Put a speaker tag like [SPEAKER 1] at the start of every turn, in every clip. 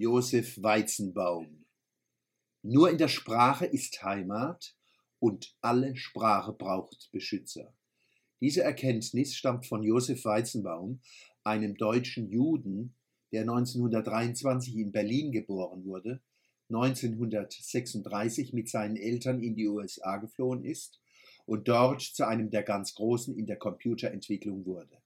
[SPEAKER 1] Josef Weizenbaum. Nur in der Sprache ist Heimat und alle Sprache braucht Beschützer. Diese Erkenntnis stammt von Josef Weizenbaum, einem deutschen Juden, der 1923 in Berlin geboren wurde, 1936 mit seinen Eltern in die USA geflohen ist und dort zu einem der ganz Großen in der Computerentwicklung wurde.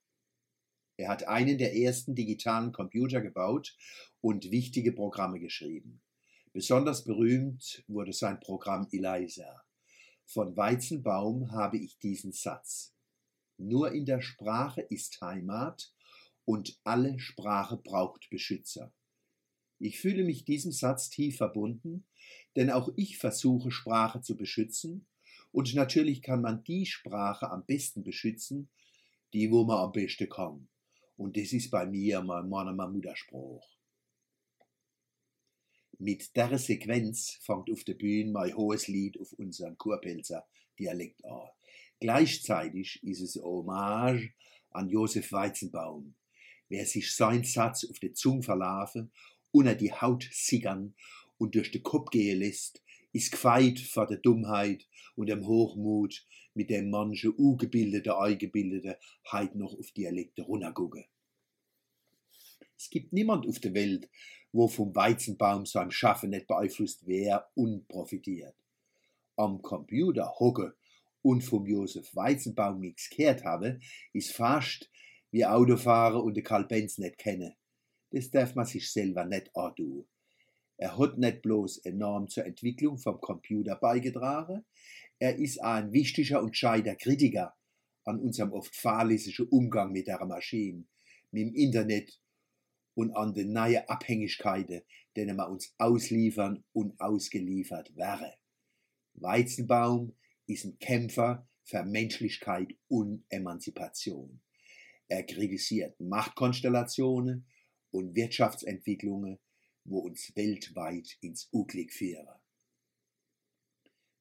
[SPEAKER 1] Er hat einen der ersten digitalen Computer gebaut und wichtige Programme geschrieben. Besonders berühmt wurde sein Programm Eliza. Von Weizenbaum habe ich diesen Satz. Nur in der Sprache ist Heimat und alle Sprache braucht Beschützer. Ich fühle mich diesem Satz tief verbunden, denn auch ich versuche Sprache zu beschützen und natürlich kann man die Sprache am besten beschützen, die wo man am besten kann. Und das ist bei mir mein, mein, mein Mutterspruch. Mit der Sequenz fängt auf der Bühne mein hohes Lied auf unseren Kurpelzer Dialekt an. Gleichzeitig ist es Hommage an Josef Weizenbaum. Wer sich sein Satz auf die Zunge verlaufen, unter die Haut sickern und durch den Kopf gehen lässt, ist gefeit vor der Dummheit und dem Hochmut, mit dem manche ungebildete, eingebildete heit noch auf Dialekte runtergucken. Es gibt niemand auf der Welt, wo vom Weizenbaum seinem Schaffen nicht beeinflusst wäre und profitiert. Am Computer hocke und vom Josef Weizenbaum nichts gehört habe, ist fast wie Autofahrer und de Karl Benz nicht kenne. Das darf man sich selber nicht antun. Er hat nicht bloß enorm zur Entwicklung vom Computer beigetragen, er ist auch ein wichtiger und scheider Kritiker an unserem oft fahrlässigen Umgang mit der Maschine, mit dem Internet und an den neuen Abhängigkeiten, denen wir uns ausliefern und ausgeliefert wäre. Weizenbaum ist ein Kämpfer für Menschlichkeit und Emanzipation. Er kritisiert Machtkonstellationen und Wirtschaftsentwicklungen, wo uns weltweit ins Unglück führen.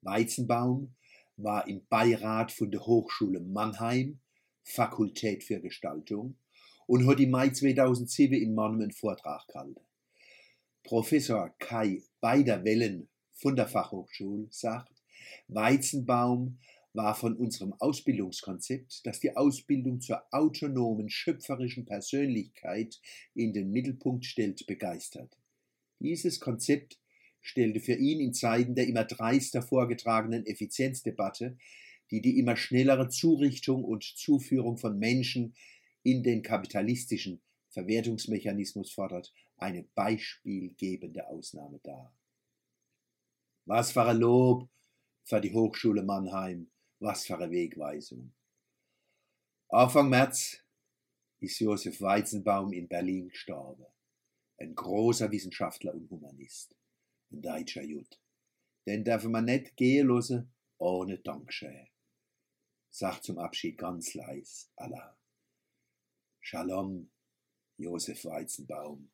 [SPEAKER 1] Weizenbaum war im Beirat von der Hochschule Mannheim, Fakultät für Gestaltung, und hat im Mai 2007 in Mannheim einen Vortrag gehalten. Professor Kai Beiderwellen von der Fachhochschule sagt, Weizenbaum war von unserem Ausbildungskonzept, das die Ausbildung zur autonomen, schöpferischen Persönlichkeit in den Mittelpunkt stellt, begeistert. Dieses Konzept stellte für ihn in Zeiten der immer dreister vorgetragenen Effizienzdebatte, die die immer schnellere Zurichtung und Zuführung von Menschen in den kapitalistischen Verwertungsmechanismus fordert, eine beispielgebende Ausnahme dar. Was für ein Lob für die Hochschule Mannheim, was für eine Wegweisung. Anfang März ist Josef Weizenbaum in Berlin gestorben. Ein großer Wissenschaftler und Humanist. Ein deutscher Jud. Den darf man nicht gehen lassen ohne Dankeschön. Sagt zum Abschied ganz leis Allah. Shalom, Josef Weizenbaum.